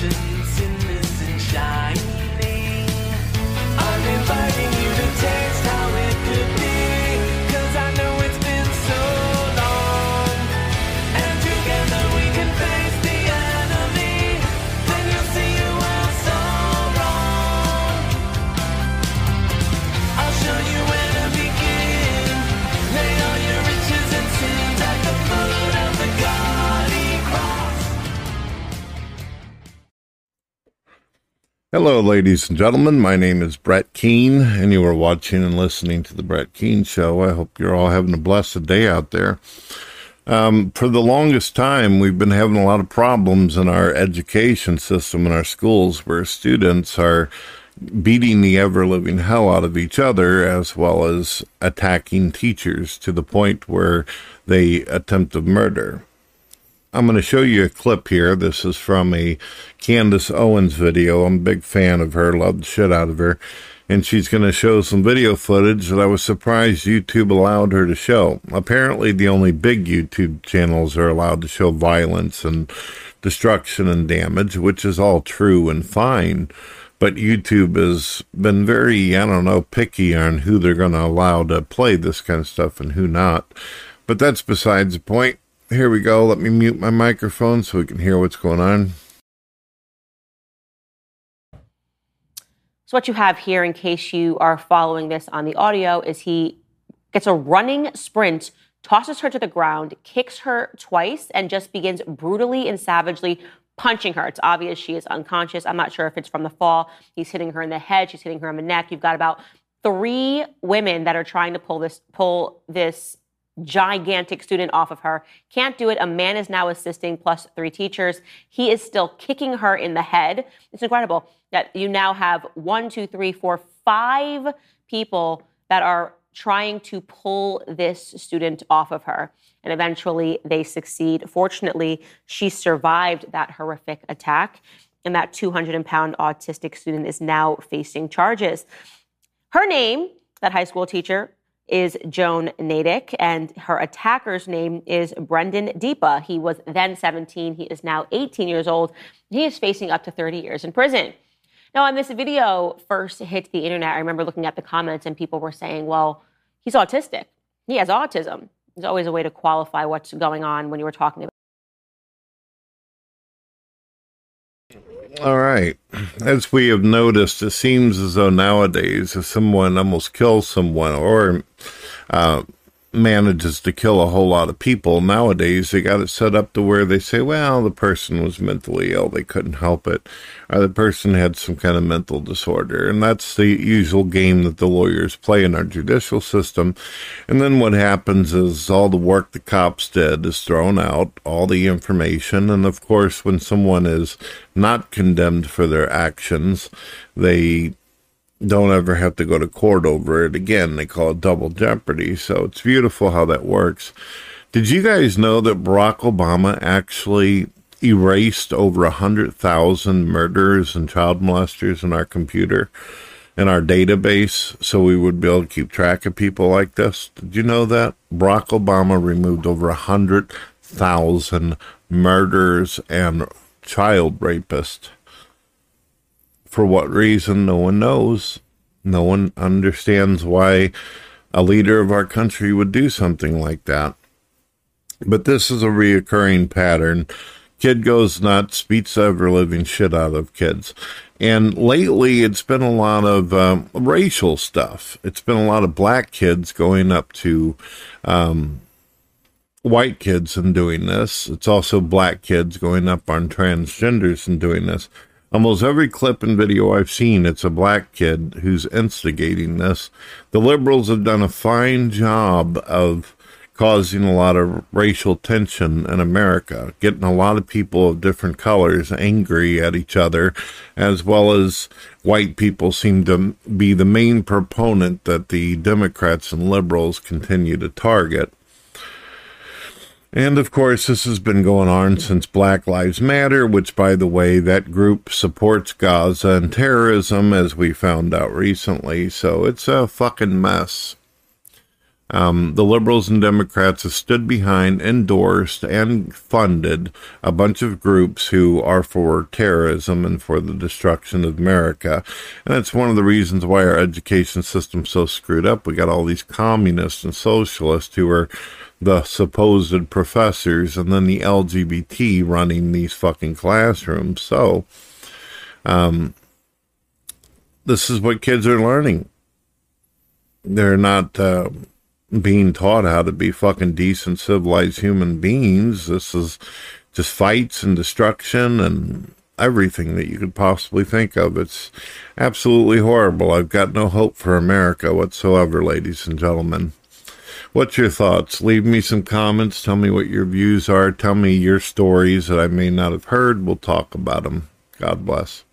reflections Hello, ladies and gentlemen. My name is Brett Keane, and you are watching and listening to The Brett Keane Show. I hope you're all having a blessed day out there. Um, for the longest time, we've been having a lot of problems in our education system in our schools where students are beating the ever living hell out of each other as well as attacking teachers to the point where they attempted murder. I'm going to show you a clip here. This is from a Candace Owens video. I'm a big fan of her, love the shit out of her. And she's going to show some video footage that I was surprised YouTube allowed her to show. Apparently, the only big YouTube channels are allowed to show violence and destruction and damage, which is all true and fine. But YouTube has been very, I don't know, picky on who they're going to allow to play this kind of stuff and who not. But that's besides the point. Here we go. Let me mute my microphone so we can hear what's going on. So what you have here, in case you are following this on the audio, is he gets a running sprint, tosses her to the ground, kicks her twice, and just begins brutally and savagely punching her. It's obvious she is unconscious. I'm not sure if it's from the fall. He's hitting her in the head. She's hitting her in the neck. You've got about three women that are trying to pull this pull this gigantic student off of her. Can't do it. A man is now assisting, plus three teachers. He is still kicking her in the head. It's incredible that you now have one, two, three, four, five people that are trying to pull this student off of her. And eventually they succeed. Fortunately, she survived that horrific attack. And that 200 pound autistic student is now facing charges. Her name, that high school teacher, is Joan Naydich, and her attacker's name is Brendan Depa. He was then 17. He is now 18 years old. He is facing up to 30 years in prison. Now, when this video first hit the internet, I remember looking at the comments and people were saying, well, he's autistic. He has autism. There's always a way to qualify what's going on when you were talking about. All right. As we have noticed, it seems as though nowadays, if someone almost kills someone or uh, manages to kill a whole lot of people, nowadays they got it set up to where they say, well, the person was mentally ill, they couldn't help it, or the person had some kind of mental disorder. And that's the usual game that the lawyers play in our judicial system. And then what happens is all the work the cops did is thrown out, all the information. And of course, when someone is not condemned for their actions, they don't ever have to go to court over it again. They call it double jeopardy. So it's beautiful how that works. Did you guys know that Barack Obama actually erased over a hundred thousand murderers and child molesters in our computer, in our database, so we would be able to keep track of people like this? Did you know that Barack Obama removed over a hundred thousand murderers and child rapists? For what reason, no one knows. No one understands why a leader of our country would do something like that. But this is a reoccurring pattern. Kid goes nuts, beats ever living shit out of kids. And lately, it's been a lot of um, racial stuff. It's been a lot of black kids going up to um, white kids and doing this. It's also black kids going up on transgenders and doing this. Almost every clip and video I've seen, it's a black kid who's instigating this. The liberals have done a fine job of causing a lot of racial tension in America, getting a lot of people of different colors angry at each other, as well as white people seem to be the main proponent that the Democrats and liberals continue to target. And of course, this has been going on since Black Lives Matter, which, by the way, that group supports Gaza and terrorism, as we found out recently. So it's a fucking mess. Um, the liberals and Democrats have stood behind, endorsed, and funded a bunch of groups who are for terrorism and for the destruction of America. And that's one of the reasons why our education system's so screwed up. We got all these communists and socialists who are the supposed professors and then the LGBT running these fucking classrooms. So, um, this is what kids are learning. They're not, uh, being taught how to be fucking decent, civilized human beings. This is just fights and destruction and everything that you could possibly think of. It's absolutely horrible. I've got no hope for America whatsoever, ladies and gentlemen. What's your thoughts? Leave me some comments. Tell me what your views are. Tell me your stories that I may not have heard. We'll talk about them. God bless.